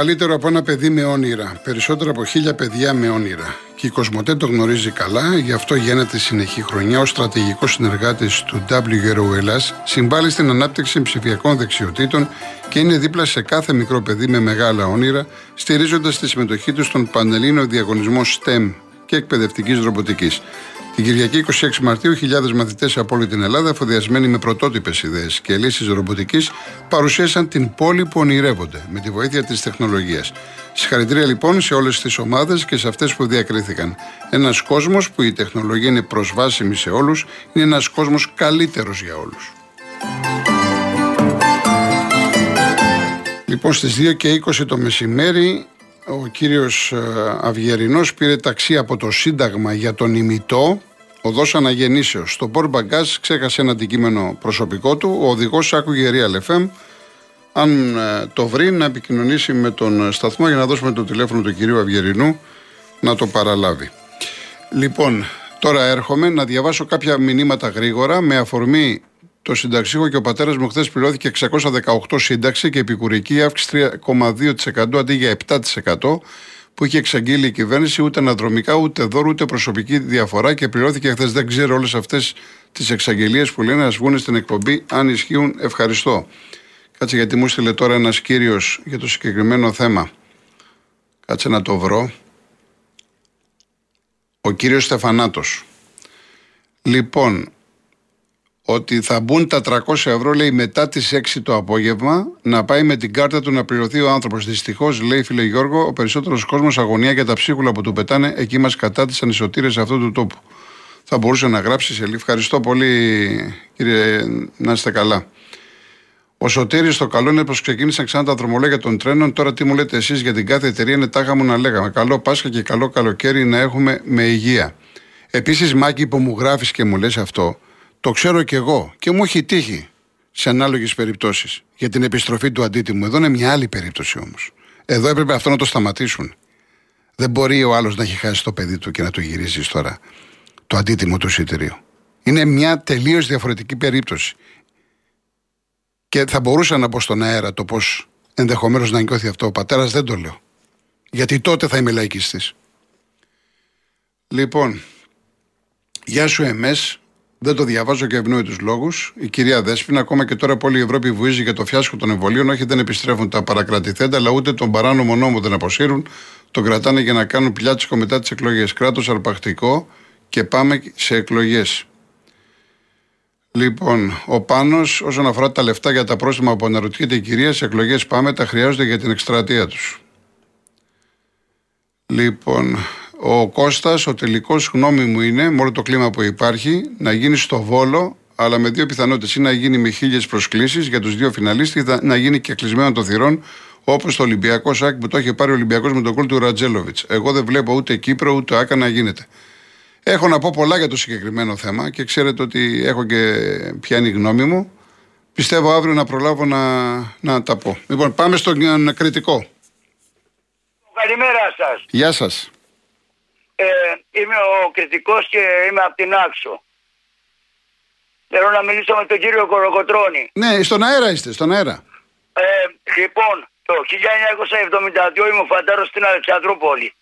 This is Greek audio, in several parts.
καλύτερο από ένα παιδί με όνειρα. Περισσότερο από χίλια παιδιά με όνειρα. Και η Κοσμοτέ το γνωρίζει καλά, γι' αυτό γίνεται συνεχή χρονιά ως στρατηγικός συνεργάτης του WRO Ελλάς, συμβάλλει στην ανάπτυξη ψηφιακών δεξιοτήτων και είναι δίπλα σε κάθε μικρό παιδί με μεγάλα όνειρα, στηρίζοντας τη συμμετοχή του στον Πανελλήνιο Διαγωνισμό STEM και εκπαιδευτικής ρομποτικής. Την Κυριακή 26 Μαρτίου, χιλιάδες μαθητές από όλη την Ελλάδα, εφοδιασμένοι με πρωτότυπες ιδέες και λύσεις ρομποτικής, παρουσίασαν την πόλη που ονειρεύονται με τη βοήθεια της τεχνολογίας. Συγχαρητήρια λοιπόν σε όλες τις ομάδες και σε αυτές που διακρίθηκαν. Ένας κόσμος που η τεχνολογία είναι προσβάσιμη σε όλους, είναι ένας κόσμος καλύτερος για όλους. Λοιπόν, στις 2 και 20 το μεσημέρι ο κύριος ε, Αυγερινός πήρε ταξί από το Σύνταγμα για τον ημιτό οδός αναγεννήσεως. Στο Πορ Μπαγκάζ ξέχασε ένα αντικείμενο προσωπικό του. Ο οδηγός άκουγε Real FM. Αν ε, το βρει, να επικοινωνήσει με τον σταθμό για να δώσουμε το τηλέφωνο του κυρίου Αυγερινού να το παραλάβει. Λοιπόν, τώρα έρχομαι να διαβάσω κάποια μηνύματα γρήγορα με αφορμή το συνταξίχο και ο πατέρας μου χθες πληρώθηκε 618 σύνταξη και επικουρική αύξηση 3,2% αντί για 7% που είχε εξαγγείλει η κυβέρνηση, ούτε αναδρομικά, ούτε δώρο, ούτε προσωπική διαφορά και πληρώθηκε χθες. Δεν ξέρω όλες αυτές τις εξαγγελίες που λένε, ας βγουν στην εκπομπή, αν ισχύουν. Ευχαριστώ. Κάτσε γιατί μου στείλε τώρα ένας κύριος για το συγκεκριμένο θέμα. Κάτσε να το βρω. Ο κύριος Στεφανάτος. Λοιπόν, ότι θα μπουν τα 300 ευρώ, λέει, μετά τις 6 το απόγευμα, να πάει με την κάρτα του να πληρωθεί ο άνθρωπος. Δυστυχώς, λέει, φίλε Γιώργο, ο περισσότερος κόσμος αγωνία για τα ψίχουλα που του πετάνε, εκεί μας κατά τις ανισοτήρες αυτού του τόπου. Θα μπορούσε να γράψει σε Ευχαριστώ πολύ, κύριε, να είστε καλά. Ο Σωτήρης το καλό είναι πως ξεκίνησαν ξανά τα δρομολόγια των τρένων. Τώρα τι μου λέτε εσείς για την κάθε εταιρεία είναι τάγα μου να λέγαμε. Καλό Πάσχα και καλό καλοκαίρι να έχουμε με υγεία. Επίσης, Μάκη, που μου γράφεις και μου λες αυτό, το ξέρω κι εγώ και μου έχει τύχει σε ανάλογες περιπτώσεις για την επιστροφή του αντίτιμου. Εδώ είναι μια άλλη περίπτωση όμως. Εδώ έπρεπε αυτό να το σταματήσουν. Δεν μπορεί ο άλλος να έχει χάσει το παιδί του και να το γυρίσει τώρα το αντίτιμο του εισιτηρίου. Είναι μια τελείως διαφορετική περίπτωση. Και θα μπορούσα να πω στον αέρα το πώς ενδεχομένως να νιώθει αυτό ο πατέρας, δεν το λέω. Γιατί τότε θα είμαι λαϊκιστή. Λοιπόν, γεια σου εμές, δεν το διαβάζω για ευνόητους λόγους. Η κυρία Δέσπινα, ακόμα και τώρα που όλη η Ευρώπη βουίζει για το φιάσκο των εμβολίων, όχι δεν επιστρέφουν τα παρακρατηθέντα, αλλά ούτε τον παράνομο νόμο δεν αποσύρουν. Τον κρατάνε για να κάνουν πιλιάτσικο μετά τις εκλογές. Κράτος αρπακτικό και πάμε σε εκλογές. Λοιπόν, ο Πάνος, όσον αφορά τα λεφτά για τα πρόστιμα που αναρωτιέται η κυρία, σε εκλογές πάμε, τα χρειάζονται για την εκστρατεία τους. Λοιπόν, ο Κώστας, ο τελικός γνώμη μου είναι, με όλο το κλίμα που υπάρχει, να γίνει στο Βόλο, αλλά με δύο πιθανότητες. Ή να γίνει με χίλιες προσκλήσεις για τους δύο φιναλίστες, ή να γίνει και κλεισμένο των θυρών, όπως το Ολυμπιακό ΣΑΚ που το έχει πάρει ο Ολυμπιακός με τον κόλ του Ρατζέλοβιτ. Εγώ δεν βλέπω ούτε Κύπρο ούτε Άκα να γίνεται. Έχω να πω πολλά για το συγκεκριμένο θέμα και ξέρετε ότι έχω και πιάνει η γνώμη μου. Πιστεύω αύριο να προλάβω να, να τα πω. Λοιπόν, πάμε στον κριτικό. Καλημέρα σας. Γεια σας. Ε, είμαι ο κριτικός και είμαι από την Άξο. Θέλω να μιλήσω με τον κύριο Κοροκοτρώνη. Ναι, στον αέρα είστε, στον αέρα. Ε, λοιπόν, το 1972 είμαι φαντάρος στην Αλεξανδρούπολη.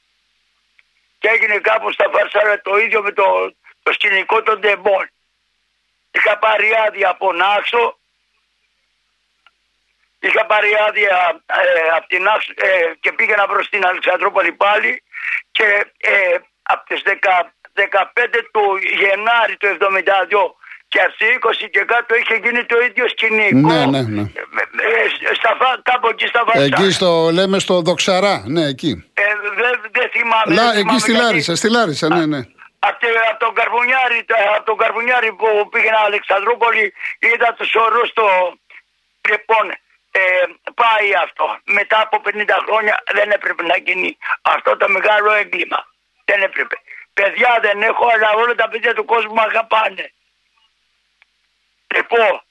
Και έγινε κάπου στα Φαρσάρα το ίδιο με το, το σκηνικό των Ντεμπών. Είχα πάρει άδεια από Νάξο. Είχα πάρει άδεια ε, από την Άξο ε, και πήγαινα προς την Αλεξανδρούπολη πάλι και ε, από τις 15 του Γενάρη του 72 και από 20 και κάτω είχε γίνει το ίδιο σκηνικό. Ναι, ναι, ναι. Ε, στα, κάπου εκεί στα Βασάρια. Εκεί στο, λέμε στο Δοξαρά, ναι, εκεί. Ε, δεν δε θυμάμαι. Λά, δε εκεί στη Λάρισα, στη Λάρισα, ναι, ναι. Από από τον Καρβουνιάρη, από τον Καρβουνιάρη που πήγαινα Αλεξανδρούπολη είδα τους ορούς το... Λοιπόν, ε, πάει αυτό. Μετά από 50 χρόνια δεν έπρεπε να γίνει αυτό το μεγάλο έγκλημα. Δεν έπρεπε. Παιδιά δεν έχω, αλλά όλα τα παιδιά του κόσμου με αγαπάνε. Λοιπόν,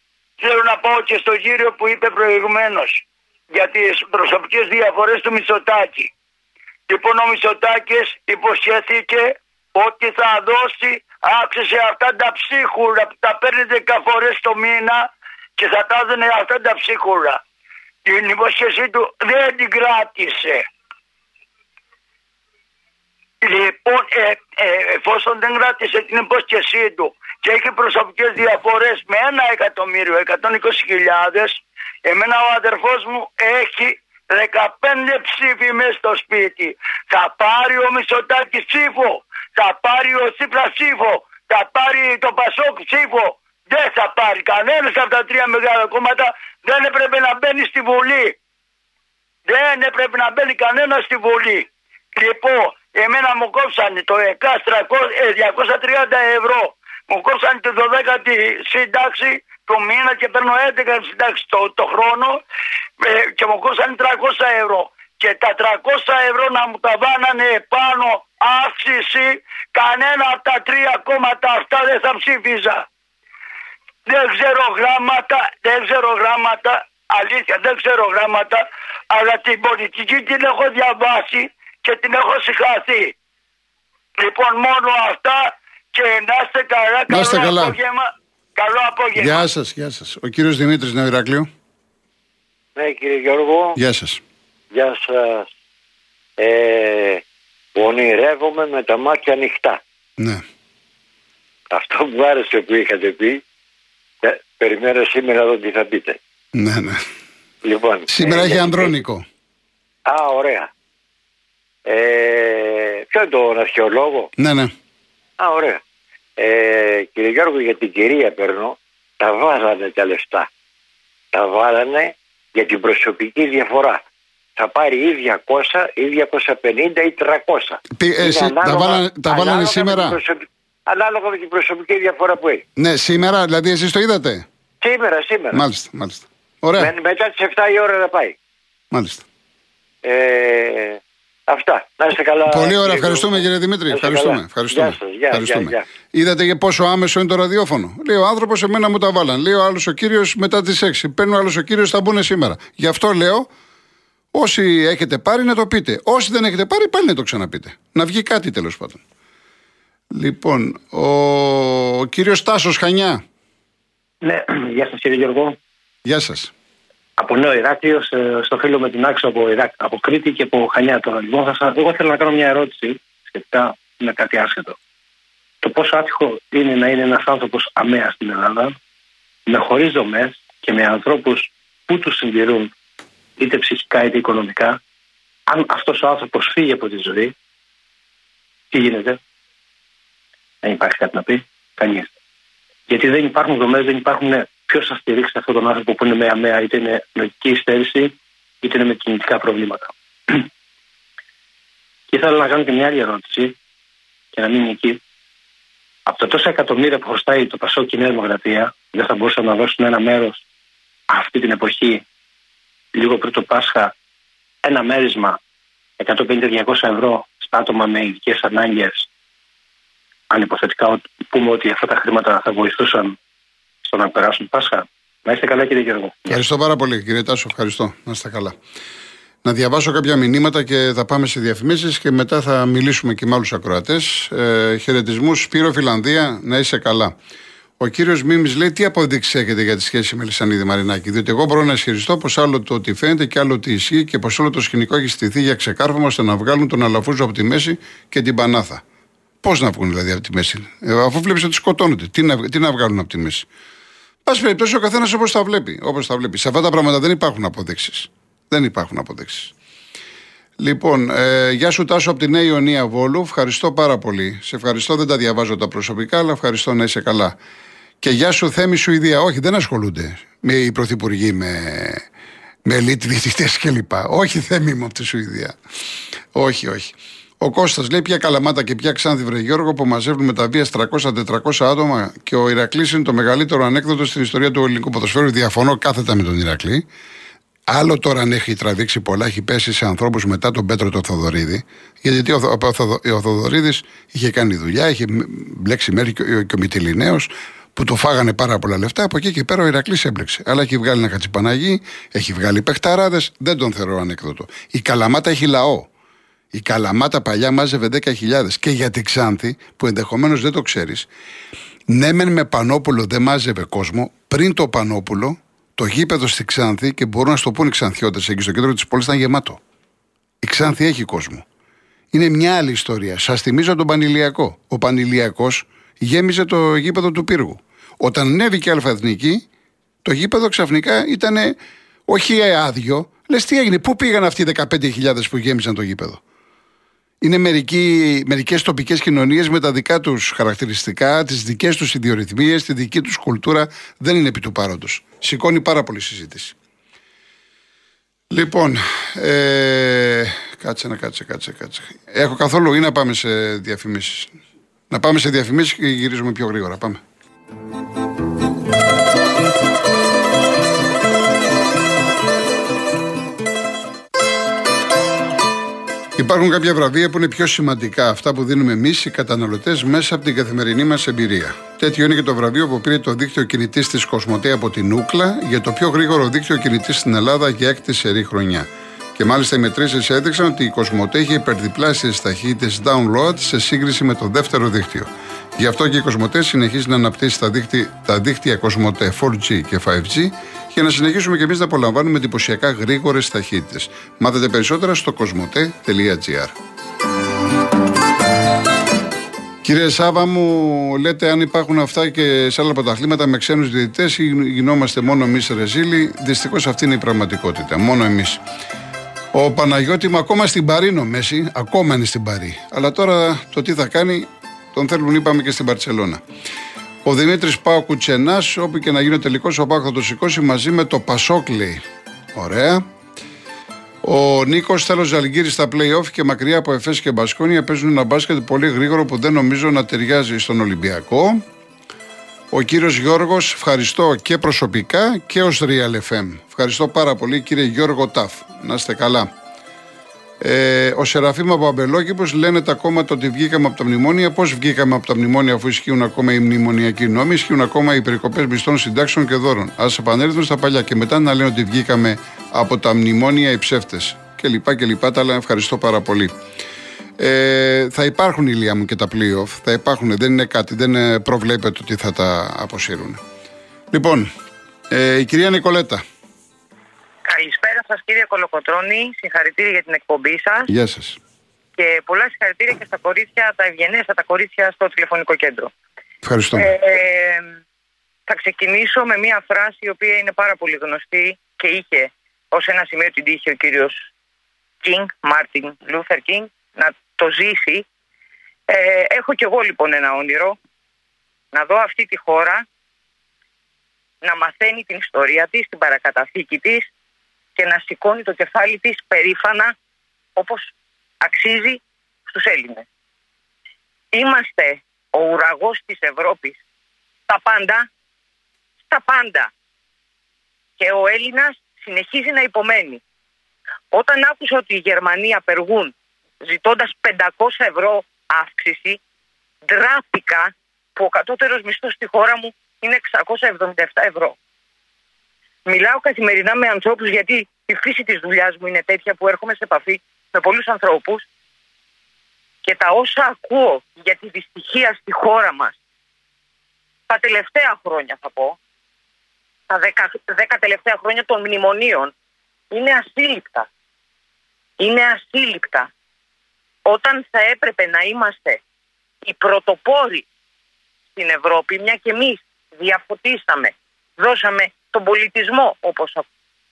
θέλω να πω και στον κύριο που είπε προηγουμένως για τις προσωπικές διαφορές του Μισοτάκη. Λοιπόν, ο Μισοτάκη υποσχέθηκε ότι θα δώσει άξιση αυτά τα ψίχουρα που τα παίρνει 10 φορές το μήνα και θα τα έδωνε αυτά τα ψίχουρα. Την υπόσχεσή του δεν την κράτησε. Λοιπόν, ε, ε, εφόσον δεν κράτησε την υπόσχεσή του και έχει προσωπικές διαφορές με ένα εκατομμύριο, 120.000, εμένα ο αδερφός μου έχει 15 ψήφοι μέσα στο σπίτι. Θα πάρει ο Μισοτάκης ψήφο, θα πάρει ο Τσίπρας ψήφο, θα πάρει το Πασόκ ψήφο. Δεν θα πάρει κανένας από τα τρία μεγάλα κόμματα. Δεν έπρεπε να μπαίνει στη Βουλή. Δεν έπρεπε να μπαίνει κανένας στη Βουλή. Λοιπόν, εμένα μου κόψανε το ΕΚΑΣ 230 ευρώ. Μου κόψανε το 12η σύνταξη το μήνα και παίρνω 11 σύνταξη το, το χρόνο ε, και μου κόψανε 300 ευρώ. Και τα 300 ευρώ να μου τα βάνανε επάνω αύξηση, κανένα από τα τρία κόμματα αυτά δεν θα ψήφιζα. Δεν ξέρω γράμματα, δεν ξέρω γράμματα, αλήθεια δεν ξέρω γράμματα, αλλά την πολιτική την έχω διαβάσει και την έχω συγχαθεί. Λοιπόν μόνο αυτά και να είστε καλά, να είστε καλό καλά. απόγευμα. Καλό απόγευμα. Γεια σας, γεια σας. Ο κύριος Δημήτρης Νεοηρακλείου. Ναι κύριε Γιώργο, Γεια σας. γεια σας. Ε, ονειρεύομαι με τα μάτια ανοιχτά. Ναι. Αυτό που μου άρεσε που είχατε πει, ε, περιμένω σήμερα να δω τι θα πείτε. ναι, ναι. Λοιπόν, Σήμερα ε, έχει γιατί- ανδρώνικο. Α, ωραία. Ε, ποιο είναι τον αρχαιολόγο. Ναι, ναι. Α, ωραία. Ε, κύριε Γιώργο, για την κυρία παίρνω, τα βάλανε τα λεφτά. Τα βάλανε για την προσωπική διαφορά. Θα πάρει ή 200 ή 250 ή 300. Τι, Είναι εσύ, τα ανάλογα- βάλανε- τα βάλανε ανάλογα με σήμερα; την προσωπική- Ανάλογα με την προσωπική διαφορά που έχει. Ναι, σήμερα, δηλαδή εσείς το είδατε; Σήμερα, σήμερα. Μάλιστα, μάλιστα. Ωραία. Με- μετά τις 7 η ώρα να πάει. Μάλιστα. Ε, αυτά. Να είστε καλά. Πολύ ωραία, κύριε ευχαριστούμε Γιώργο. κύριε Δημήτρη. Να είστε Ευχαριστούμε. καλά. ευχαριστούμε. Γεια σας, γεια, ευχαριστούμε. γεια, Είδατε και πόσο άμεσο είναι το ραδιόφωνο. Λέει ο άνθρωπος, εμένα μου τα βάλαν. Λέει ο άλλος ο κύριος μετά τις 6. Παίρνει ο άλλος ο κύριος, θα μπουν σήμερα. Γι' αυτό λέω, όσοι έχετε πάρει να το πείτε. Όσοι δεν έχετε πάρει, πάλι να το ξαναπείτε. Να βγει κάτι τέλος πάντων. Λοιπόν, ο, ο κύριος Τάσος Χανιά. Ναι, γεια σας κύριε Γιώργο. Γεια σας. Από Νέο Ηράκλειο, σε- στο φίλο με την άξο από, Ιράκ, από Κρήτη και από Χανιά τώρα. Λοιπόν, θα σας- εγώ θέλω να κάνω μια ερώτηση σχετικά με κάτι άσχετο. Το πόσο άτυχο είναι να είναι ένας άνθρωπος αμαία στην Ελλάδα, με χωρίς δομές και με ανθρώπους που τους συντηρούν είτε ψυχικά είτε οικονομικά, αν αυτός ο άνθρωπος φύγει από τη ζωή, τι γίνεται; Δεν υπάρχει κάτι να πει. Κανείς. Γιατί δεν υπάρχουν δομές, δεν υπάρχουν ποιος θα στηρίξει αυτόν τον άνθρωπο που είναι με αμαία, είτε είναι νοητική υστέρηση, είτε είναι με κινητικά προβλήματα. και ήθελα να κάνω και μια άλλη ερώτηση, και να μείνει εκεί. Από τα τόσα εκατομμύρια που χρωστάει το Πασό και η Νέα Δημοκρατία, δεν θα μπορούσαν να δώσουν ένα μέρος αυτή την εποχή, λίγο πριν το Πάσχα, ένα μέρισμα 150-200 ευρώ στα άτομα με ειδικές ανάγκες, αν υποθετικά ότι- πούμε ότι αυτά τα χρήματα θα βοηθούσαν στο να περάσουν Πάσχα. Να είστε καλά, κύριε Γιώργο. Ευχαριστώ πάρα πολύ, κύριε Τάσο. Ευχαριστώ. Να είστε καλά. Να διαβάσω κάποια μηνύματα και θα πάμε σε διαφημίσεις και μετά θα μιλήσουμε και με άλλους ακροατές. Ε, Χαιρετισμούς, Σπύρο Φιλανδία, να είσαι καλά. Ο κύριος Μίμης λέει: Τι αποδείξεις έχετε για τη σχέση με Λισανίδη Μαρινάκη; Διότι εγώ μπορώ να ισχυριστώ πως άλλο το ότι φαίνεται και άλλο ότι ισχύει και πως όλο το σκηνικό έχει στηθεί για ξεκάρφωμα ώστε να βγάλουν τον Αλαφούζο από τη μέση και την Πανάθα. Πώς να βγουν δηλαδή από τη μέση, ε, αφού βλέπεις ότι σκοτώνονται. Τι να, τι να βγάλουν από τη μέση; Πάση περιπτώσει, ο καθένας όπως τα βλέπει. Όπως τα βλέπει. Σε αυτά τα πράγματα δεν υπάρχουν αποδείξεις. Δεν υπάρχουν αποδείξεις. Λοιπόν, ε, γεια σου Τάσο από τη Νέα Ιωνία Βόλου. Ευχαριστώ πάρα πολύ. Σε ευχαριστώ, δεν τα διαβάζω τα προσωπικά, αλλά ευχαριστώ να είσαι καλά. Και γεια σου Θέμη Σουηδία. Όχι, δεν ασχολούνται με οι πρωθυπουργοί, με, με ελίτ διαιτητές κλπ. Όχι Θέμη μου από τη Σουηδία. Όχι, όχι. Ο Κώστας λέει πια καλαμάτα και πια ξάνθη βρε Γιώργο που μαζεύουν με τα βία 300-400 άτομα και ο Ηρακλής είναι το μεγαλύτερο ανέκδοτο στην ιστορία του ελληνικού ποδοσφαίρου. Διαφωνώ κάθετα με τον Ηρακλή. Άλλο τώρα αν έχει τραβήξει πολλά, έχει πέσει σε ανθρώπους μετά τον Πέτρο τον Θοδωρίδη. Γιατί ο, Θο- ο, Θοδο- ο Θοδωρίδης είχε κάνει δουλειά, είχε μ- μπλέξει μέρη και, ο- και ο Μητυλινέος που του φάγανε πάρα πολλά λεφτά. Από εκεί και πέρα ο Ηρακλής έμπλεξε. Αλλά έχει βγάλει ένα κατσιπαναγί, έχει βγάλει παιχταράδες. Δεν τον θεωρώ ανέκδοτο. Η Καλαμάτα έχει λαό. Η Καλαμάτα παλιά μάζευε 10.000 και για τη Ξάνθη, που ενδεχομένως δεν το ξέρεις, ναι, μεν με Πανόπουλο δεν μάζευε κόσμο. Πριν το Πανόπουλο, Το γήπεδο στη Ξάνθη και μπορούν να στο πούνε οι Ξανθιώτες εκεί στο κέντρο της πόλης ήταν γεμάτο. Η Ξάνθη έχει κόσμο. Είναι μια άλλη ιστορία. Σας θυμίζω τον Πανηλιακό. Ο Πανηλιακός γέμιζε το γήπεδο του πύργου. Όταν ανέβηκε η Αλφαθνική, το γήπεδο ξαφνικά ήταν όχι άδειο. Λες τι έγινε, πού πήγαν αυτοί οι 15.000 που γέμισαν το γήπεδο; Είναι μερικέ μερικές τοπικές κοινωνίες με τα δικά τους χαρακτηριστικά, τις δικές τους ιδιορυθμίες, τη δική τους κουλτούρα. Δεν είναι επί του παρόντος. Σηκώνει πάρα πολύ συζήτηση. Λοιπόν, ε, κάτσε να κάτσε, κάτσε, κάτσε. Έχω καθόλου ή να πάμε σε διαφημίσεις. Να πάμε σε διαφημίσεις και γυρίζουμε πιο γρήγορα. Πάμε. Υπάρχουν κάποια βραβεία που είναι πιο σημαντικά, αυτά που δίνουμε εμείς οι καταναλωτές μέσα από την καθημερινή μας εμπειρία. Τέτοιο είναι και το βραβείο που πήρε το δίκτυο κινητής της Κοσμοτέ από την Ούκλα για το πιο γρήγορο δίκτυο κινητής στην Ελλάδα για έκτη σερή χρονιά. Και μάλιστα οι μετρήσεις έδειξαν ότι η Κοσμοτέ είχε υπερδιπλάσιε ταχύτητες download σε σύγκριση με το δεύτερο δίκτυο. Γι' αυτό και η Κοσμοτέ συνεχίζει να αναπτύσσει τα δίκτυα, τα δίκτυα Κοσμοτέ 4G και 5G για να συνεχίσουμε και εμείς να απολαμβάνουμε εντυπωσιακά γρήγορες ταχύτητες. Μάθετε περισσότερα στο κοσμοτέ.gr. Κύριε Σάβα μου, λέτε αν υπάρχουν αυτά και σε άλλα πρωταθλήματα με ξένους διαιτητές ή γινόμαστε μόνο εμείς ρεζίλοι. Δυστυχώς αυτή είναι η πραγματικότητα. Μόνο εμείς. Ο Παναγιώτη μου ακόμα στην Παρή Μέση, ακόμα είναι στην Παρή. Αλλά τώρα το τι θα κάνει τον θέλουν είπαμε και στην Παρσελώνα. Ο Δημήτρης Πάο Κουτσενάς, όπου και να γίνει ο τελικός, ο Πάο θα το σηκώσει μαζί με το Πασόκ, Ωραία. Ο Νίκος Θέλω Ζαλγκύρη στα playoff και μακριά από Εφές και Μπασκόνια παίζουν ένα μπάσκετ πολύ γρήγορο που δεν νομίζω να ταιριάζει στον Ολυμπιακό. Ο κύριος Γιώργος, ευχαριστώ και προσωπικά και ως Real FM. Ευχαριστώ πάρα πολύ κύριε Γιώργο Ταφ. Να είστε καλά. Ε, ο Σεραφείμ από Αμπελόκηπος λένε τα κόμματα ότι βγήκαμε από τα μνημόνια. Πώς βγήκαμε από τα μνημόνια, αφού ισχύουν ακόμα οι μνημονιακοί νόμοι, ισχύουν ακόμα οι περικοπές μισθών συντάξεων και δώρων. Α επανέλθουμε στα παλιά και μετά να λένε ότι βγήκαμε από τα μνημόνια οι ψεύτες. Και λοιπά και λοιπά. Τα λέω ευχαριστώ πάρα πολύ. Ε, θα υπάρχουν ηλία μου και τα playoff. Θα υπάρχουν. Δεν είναι κάτι. Δεν προβλέπεται ότι θα τα αποσύρουν. Λοιπόν, ε, η κυρία Νικολέτα. Καλησπέρα σας, κύριε Κολοκοτρόνη. Συγχαρητήρια για την εκπομπή σας. Γεια σας. Και πολλά συγχαρητήρια και στα κορίτσια, τα ευγενέστατα κορίτσια στο τηλεφωνικό κέντρο. Ευχαριστώ. Ε, θα ξεκινήσω με μια φράση η οποία είναι πάρα πολύ γνωστή και είχε ως ένα σημείο την τύχη ο κύριος King, Μάρτιν Λούθερ King, να το ζήσει. Ε, έχω κι εγώ λοιπόν ένα όνειρο να δω αυτή τη χώρα να μαθαίνει την ιστορία της, την παρακαταθήκη της και να σηκώνει το κεφάλι της περήφανα όπως αξίζει στους Έλληνες. Είμαστε ο ουραγός της Ευρώπης στα πάντα, στα πάντα. Και ο Έλληνας συνεχίζει να υπομένει. Όταν άκουσα ότι οι Γερμανοί απεργούν ζητώντας 500 ευρώ αύξηση, ντράπηκα που ο κατώτερος μισθός στη χώρα μου είναι 677 ευρώ. Μιλάω καθημερινά με ανθρώπους γιατί η φύση της δουλειάς μου είναι τέτοια που έρχομαι σε επαφή με πολλούς ανθρώπους και τα όσα ακούω για τη δυστυχία στη χώρα μας τα τελευταία χρόνια θα πω, τα δέκα, δέκα τελευταία χρόνια των μνημονίων είναι ασύλληπτα. Είναι ασύλληπτα. Όταν θα έπρεπε να είμαστε οι πρωτοπόροι στην Ευρώπη, μια και εμείς διαφωτίσαμε, δώσαμε τον πολιτισμό όπως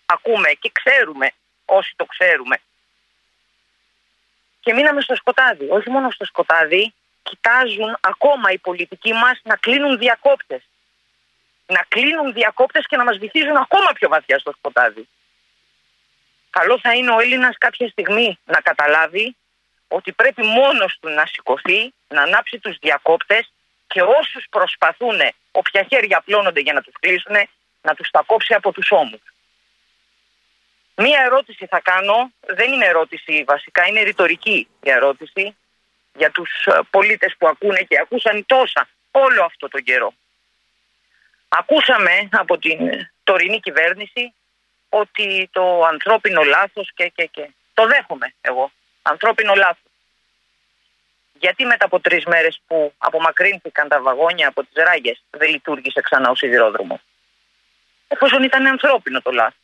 ακούμε και ξέρουμε όσοι το ξέρουμε. Και μείναμε στο σκοτάδι. Όχι μόνο στο σκοτάδι, κοιτάζουν ακόμα οι πολιτικοί μας να κλείνουν διακόπτες. Να κλείνουν διακόπτες και να μας βυθίζουν ακόμα πιο βαθιά στο σκοτάδι. Καλό θα είναι ο Έλληνας κάποια στιγμή να καταλάβει ότι πρέπει μόνος του να σηκωθεί, να ανάψει τους διακόπτες και όσους προσπαθούν, όποια χέρια απλώνονται για να τους κλείσουν, να τους τα κόψει από τους ώμους. Μία ερώτηση θα κάνω, δεν είναι ερώτηση βασικά, είναι ρητορική η ερώτηση για τους ε, πολίτες που ακούνε και ακούσαν τόσα όλο αυτό τον καιρό. Ακούσαμε από την τωρινή κυβέρνηση ότι το ανθρώπινο λάθος και, και, και. Το δέχομαι εγώ. Ανθρώπινο λάθος. Γιατί μετά από τρεις μέρες που απομακρύνθηκαν τα βαγόνια από τις ράγες δεν λειτουργήσε ξανά ο σιδηρόδρομος; εφόσον ήταν ανθρώπινο το λάθος.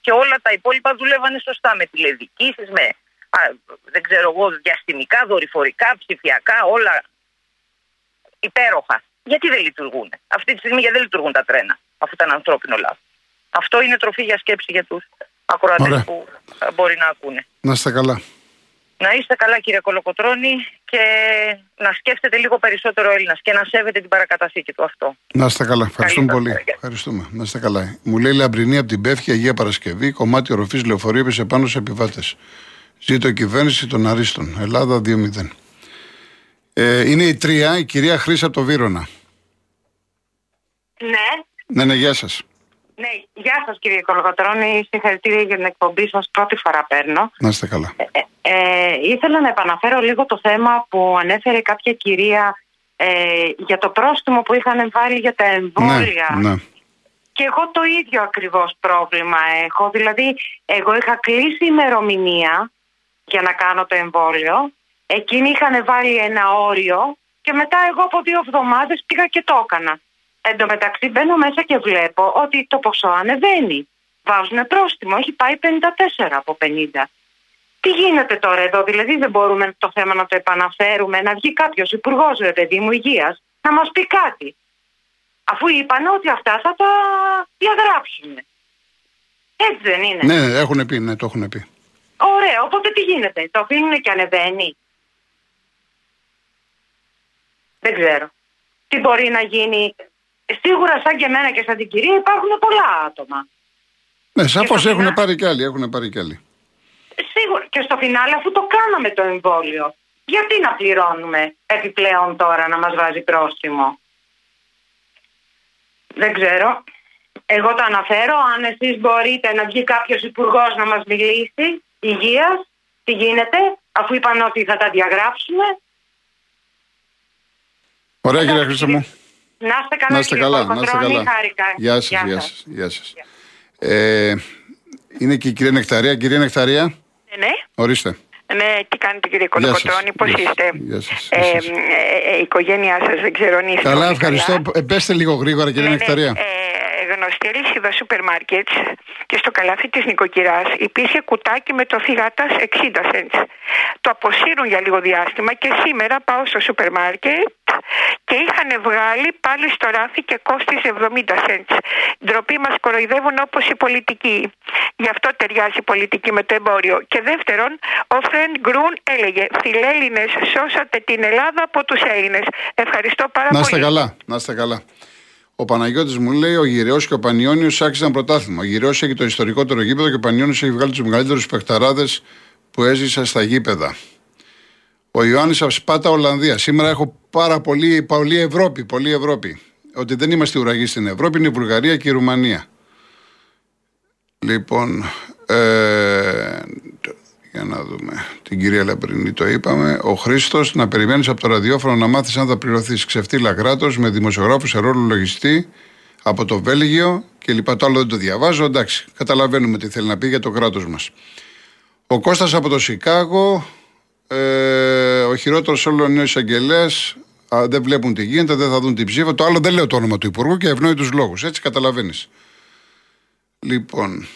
Και όλα τα υπόλοιπα δουλεύανε σωστά με τηλεδικήσεις, με α, δεν ξέρω εγώ, διαστημικά, δορυφορικά, ψηφιακά, όλα υπέροχα. Γιατί δεν λειτουργούν. Αυτή τη στιγμή γιατί δεν λειτουργούν τα τρένα, αφού ήταν ανθρώπινο λάθος. Αυτό είναι τροφή για σκέψη για τους ακροατές που ε, μπορεί να ακούνε. Να είστε καλά. Να είστε καλά κύριε Κολοκοτρώνη και να σκέφτεται λίγο περισσότερο Έλληνας και να σέβεται την παρακαταθήκη του αυτό. Να είστε καλά. Ευχαριστούμε πολύ. Ευχαριστούμε. Να είστε καλά. Μου λέει Λαμπρινή από την Πέφη, Αγία Παρασκευή, κομμάτι οροφής λεωφορείου έπεσε πάνω σε επιβάτες. Ζήτω κυβέρνηση των Αρίστων. Ελλάδα 2-0. Ε, είναι η τρία, η κυρία Χρήσα από το Βύρονα. Ναι. Ναι, ναι, γεια σας. Ναι, γεια σας κύριε Κολοκοτρώνη. Συγχαρητήρια για την εκπομπή σας. Πρώτη φορά παίρνω. Να είστε καλά. Ε, ε, ε, ήθελα να επαναφέρω λίγο το θέμα που ανέφερε κάποια κυρία ε, για το πρόστιμο που είχαν βάλει για τα εμβόλια. Ναι, ναι. Και εγώ το ίδιο ακριβώς πρόβλημα έχω. Δηλαδή, εγώ είχα κλείσει ημερομηνία για να κάνω το εμβόλιο. Εκείνοι είχαν βάλει ένα όριο και μετά εγώ από δύο εβδομάδες πήγα και το έκανα. Εν τω μεταξύ μπαίνω μέσα και βλέπω ότι το ποσό ανεβαίνει. Βάζουν πρόστιμο, έχει πάει 54 από 50. Τι γίνεται τώρα εδώ, δηλαδή δεν μπορούμε το θέμα να το επαναφέρουμε, να βγει κάποιος υπουργός, ρε παιδί μου, υγείας, να μας πει κάτι. Αφού είπαν ότι αυτά θα τα διαγράψουν. Έτσι δεν είναι. Ναι, έχουν πει, ναι, το έχουν πει. Ωραία, οπότε τι γίνεται, το αφήνουν και ανεβαίνει. Δεν ξέρω. Τι μπορεί να γίνει σίγουρα σαν και εμένα και σαν την κυρία υπάρχουν πολλά άτομα. Ναι, σαφώς έχουν φινά... πάρει κι άλλοι, έχουν πάρει κι άλλοι. Σίγουρα και στο φινάλε αφού το κάναμε το εμβόλιο. Γιατί να πληρώνουμε επιπλέον τώρα να μας βάζει πρόστιμο; Δεν ξέρω. Εγώ το αναφέρω. Αν εσείς μπορείτε να βγει κάποιος υπουργός να μας μιλήσει υγείας, τι γίνεται, αφού είπαν ότι θα τα διαγράψουμε. Ωραία κύριε Χρήστο μου. Να είστε καλά, να είστε καλά, να είστε καλά. Γεια σας, γεια σας. Γεια σας. Ε, είναι και η κυρία Νεκταρία. Κυρία Νεκταρία. Ναι, ναι. Ορίστε. Ναι, τι κάνετε κύριε Κολοκοτρώνη, πώς είστε; Γεια σας. Ε, ε, ε, η οικογένειά σας δεν ξέρω αν είστε Καλά, ευχαριστώ. Ε, πέστε λίγο γρήγορα κύριε ναι, Νεκταρία. Ναι, ε, γνωστή αλυσίδα σούπερ μάρκετ και στο καλάθι της νοικοκυράς υπήρχε κουτάκι με το θυγάτας 60 cents. Το αποσύρουν για λίγο διάστημα και σήμερα πάω στο σούπερ μάρκετ και είχαν βγάλει πάλι στο ράφι και κόστησε 70 cents. Ντροπή μας κοροϊδεύουν όπως η πολιτική. Γι' αυτό ταιριάζει η πολιτική με το εμπόριο. Και δεύτερον, ο Φρεντ Γκρούν έλεγε Φιλέλληνες σώσατε την Ελλάδα από τους Έλληνες. Ευχαριστώ πάρα πολύ. Να είστε καλά, να είστε καλά. Ο Παναγιώτης μου λέει: Ο Γυραιό και ο Πανιόνιος άξιζαν πρωτάθλημα. Ο Γυραιό έχει το ιστορικότερο γήπεδο και ο Πανιόνιος έχει βγάλει τους μεγαλύτερους παιχταράδες που έζησα στα γήπεδα. Ο Ιωάννης Αυσπάτα, Ολλανδία. Σήμερα έχω πάρα πολύ, πολύ Ευρώπη, πολύ Ευρώπη. Ότι δεν είμαστε ουραγοί στην Ευρώπη, είναι η Βουλγαρία και η Ρουμανία. Λοιπόν, ε, για να δούμε. Την κυρία Λαμπρινή το είπαμε. Ο Χρήστος να περιμένεις από το ραδιόφωνο να μάθεις αν θα πληρωθείς ξεφτύλα κράτος με δημοσιογράφους σε ρόλο λογιστή από το Βέλγιο και λοιπά. Το άλλο δεν το διαβάζω. Εντάξει, καταλαβαίνουμε τι θέλει να πει για το κράτος μας. Ο Κώστας από το Σικάγο, ε, ο χειρότερος όλων νέο εισαγγελέας, δεν βλέπουν τι γίνεται, δεν θα δουν την ψήφα. Το άλλο δεν λέω το όνομα του Υπουργού και ευνοεί τους λόγους. Έτσι καταλαβαίνεις. Λοιπόν,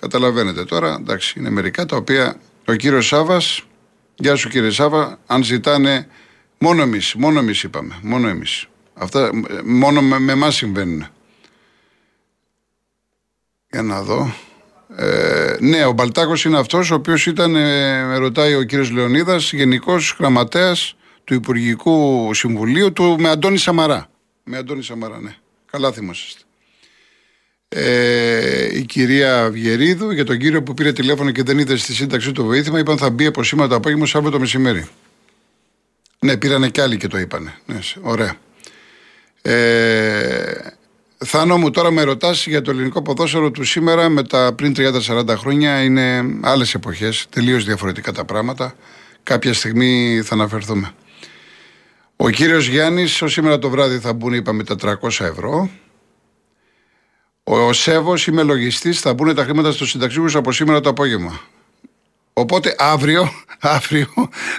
καταλαβαίνετε τώρα, εντάξει, είναι μερικά τα οποία ο κύριος Σάβας, γεια σου κύριε Σάβα, αν ζητάνε. Μόνο εμείς, μόνο εμείς είπαμε. Μόνο εμείς. Αυτά μόνο με εμάς συμβαίνουν. Για να δω. Ε, ναι, ο Μπαλτάκος είναι αυτός ο οποίος ήταν, ε, με ρωτάει ο κύριος Λεωνίδας, γενικός γραμματέας του Υπουργικού Συμβουλίου του με Αντώνη Σαμαρά. Με Αντώνη Σαμαρά, ναι. Καλά θυμόσαστε. Ε, η κυρία Βιερίδου για τον κύριο που πήρε τηλέφωνο και δεν είδε στη σύνταξη του βοήθημα, είπαν θα μπει από σήμερα το απόγευμα, Σάββατο το μεσημέρι. Ναι, πήρανε κι άλλοι και το είπανε. Ναι, ωραία. Ε, Θάνο μου τώρα με ρωτάς για το ελληνικό ποδόσφαιρο του σήμερα με τα πριν 30-40 χρόνια είναι άλλες εποχές, τελείως διαφορετικά τα πράγματα. Κάποια στιγμή θα αναφερθούμε. Ο κύριος Γιάννης, σήμερα το βράδυ θα μπουν, είπαμε, τα 300 ευρώ. Ο Σέβος, είμαι λογιστής, θα μπουν τα χρήματα στους συνταξίου από σήμερα το απόγευμα. Οπότε αύριο, αύριο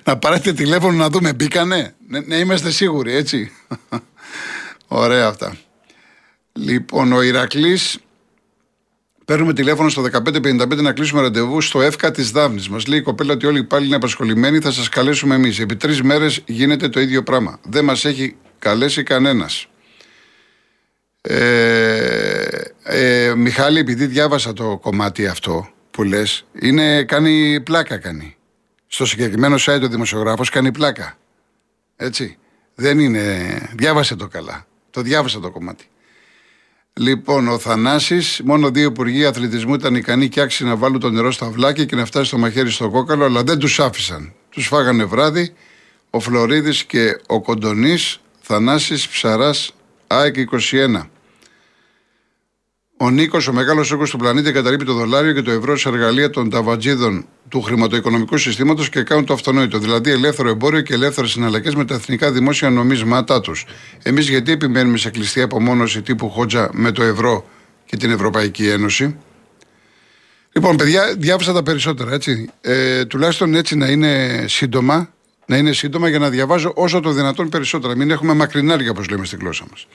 να πάρετε τηλέφωνο να δούμε, μπήκανε; Ναι, ναι είμαστε σίγουροι, έτσι. Ωραία αυτά. Λοιπόν, ο Ηρακλής Παίρνουμε τηλέφωνο στο 1555 να κλείσουμε ραντεβού στο ΕΦΚΑ της Δάφνη. Μας λέει η κοπέλα ότι όλοι πάλι είναι απασχολημένοι, θα σας καλέσουμε εμείς. Επί τρεις μέρες γίνεται το ίδιο πράγμα. Δεν μας έχει καλέσει κανένας. Ε, ε, Μιχάλη, επειδή διάβασα το κομμάτι αυτό που λες, κάνει πλάκα κάνει. Στο συγκεκριμένο site ο δημοσιογράφος κάνει πλάκα. Έτσι. Δεν είναι. Διάβασε το καλά. Το διάβασα το κομμάτι. Λοιπόν, ο Θανάσης, μόνο δύο υπουργοί αθλητισμού ήταν ικανοί και άξιοι να βάλουν το νερό στα βλάκια και να φτάσει το μαχαίρι στο κόκαλο, αλλά δεν τους άφησαν. Τους φάγανε βράδυ ο Φλωρίδης και ο Κοντονής, Θανάσης Ψαράς, ΑΕΚ 21. Ο Νίκος, ο μεγάλος όγκος του πλανήτη, εγκαταλείπει το δολάριο και το ευρώ σε εργαλεία των ταβατζίδων του χρηματοοικονομικού συστήματος και κάνουν το αυτονόητο. Δηλαδή ελεύθερο εμπόριο και ελεύθερες συναλλαγές με τα εθνικά δημόσια νομίσματά τους. Εμείς γιατί επιμένουμε σε κλειστή απομόνωση τύπου Χότζα με το ευρώ και την Ευρωπαϊκή Ένωση; Λοιπόν, παιδιά, διάβασα τα περισσότερα, έτσι. Ε, τουλάχιστον έτσι να είναι σύντομα, να είναι σύντομα για να διαβάζω όσο το δυνατόν περισσότερα. Μην έχουμε μακρινάρια, όπως λέμε στη γλώσσα μας.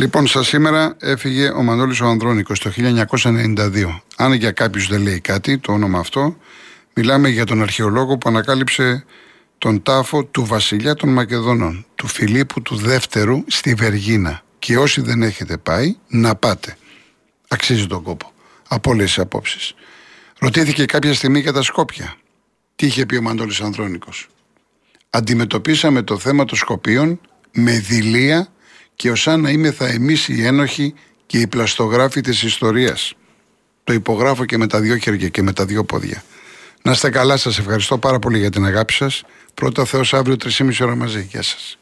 Λοιπόν, σας σήμερα έφυγε ο Μανώλης ο Ανδρώνικος το 1992. Αν για κάποιους δεν λέει κάτι το όνομα αυτό, μιλάμε για τον αρχαιολόγο που ανακάλυψε τον τάφο του βασιλιά των Μακεδόνων, του Φιλίππου του Δεύτερου στη Βεργίνα. Και όσοι δεν έχετε πάει, να πάτε. Αξίζει τον κόπο. Από όλες τις απόψεις. Ρωτήθηκε κάποια στιγμή για τα Σκόπια. Τι είχε πει ο Μανώλης Ανδρώνικος; Αντιμετωπίσαμε το θέμα των Σκοπίων με δηλία και ως αν να είμαι θα εμείς οι ένοχοι και οι πλαστογράφοι της ιστορίας. Το υπογράφω και με τα δύο χέρια και με τα δύο πόδια. Να είστε καλά σας, ευχαριστώ πάρα πολύ για την αγάπη σας. Πρώτα Θεός αύριο 3,5 ώρα μαζί. Γεια σας.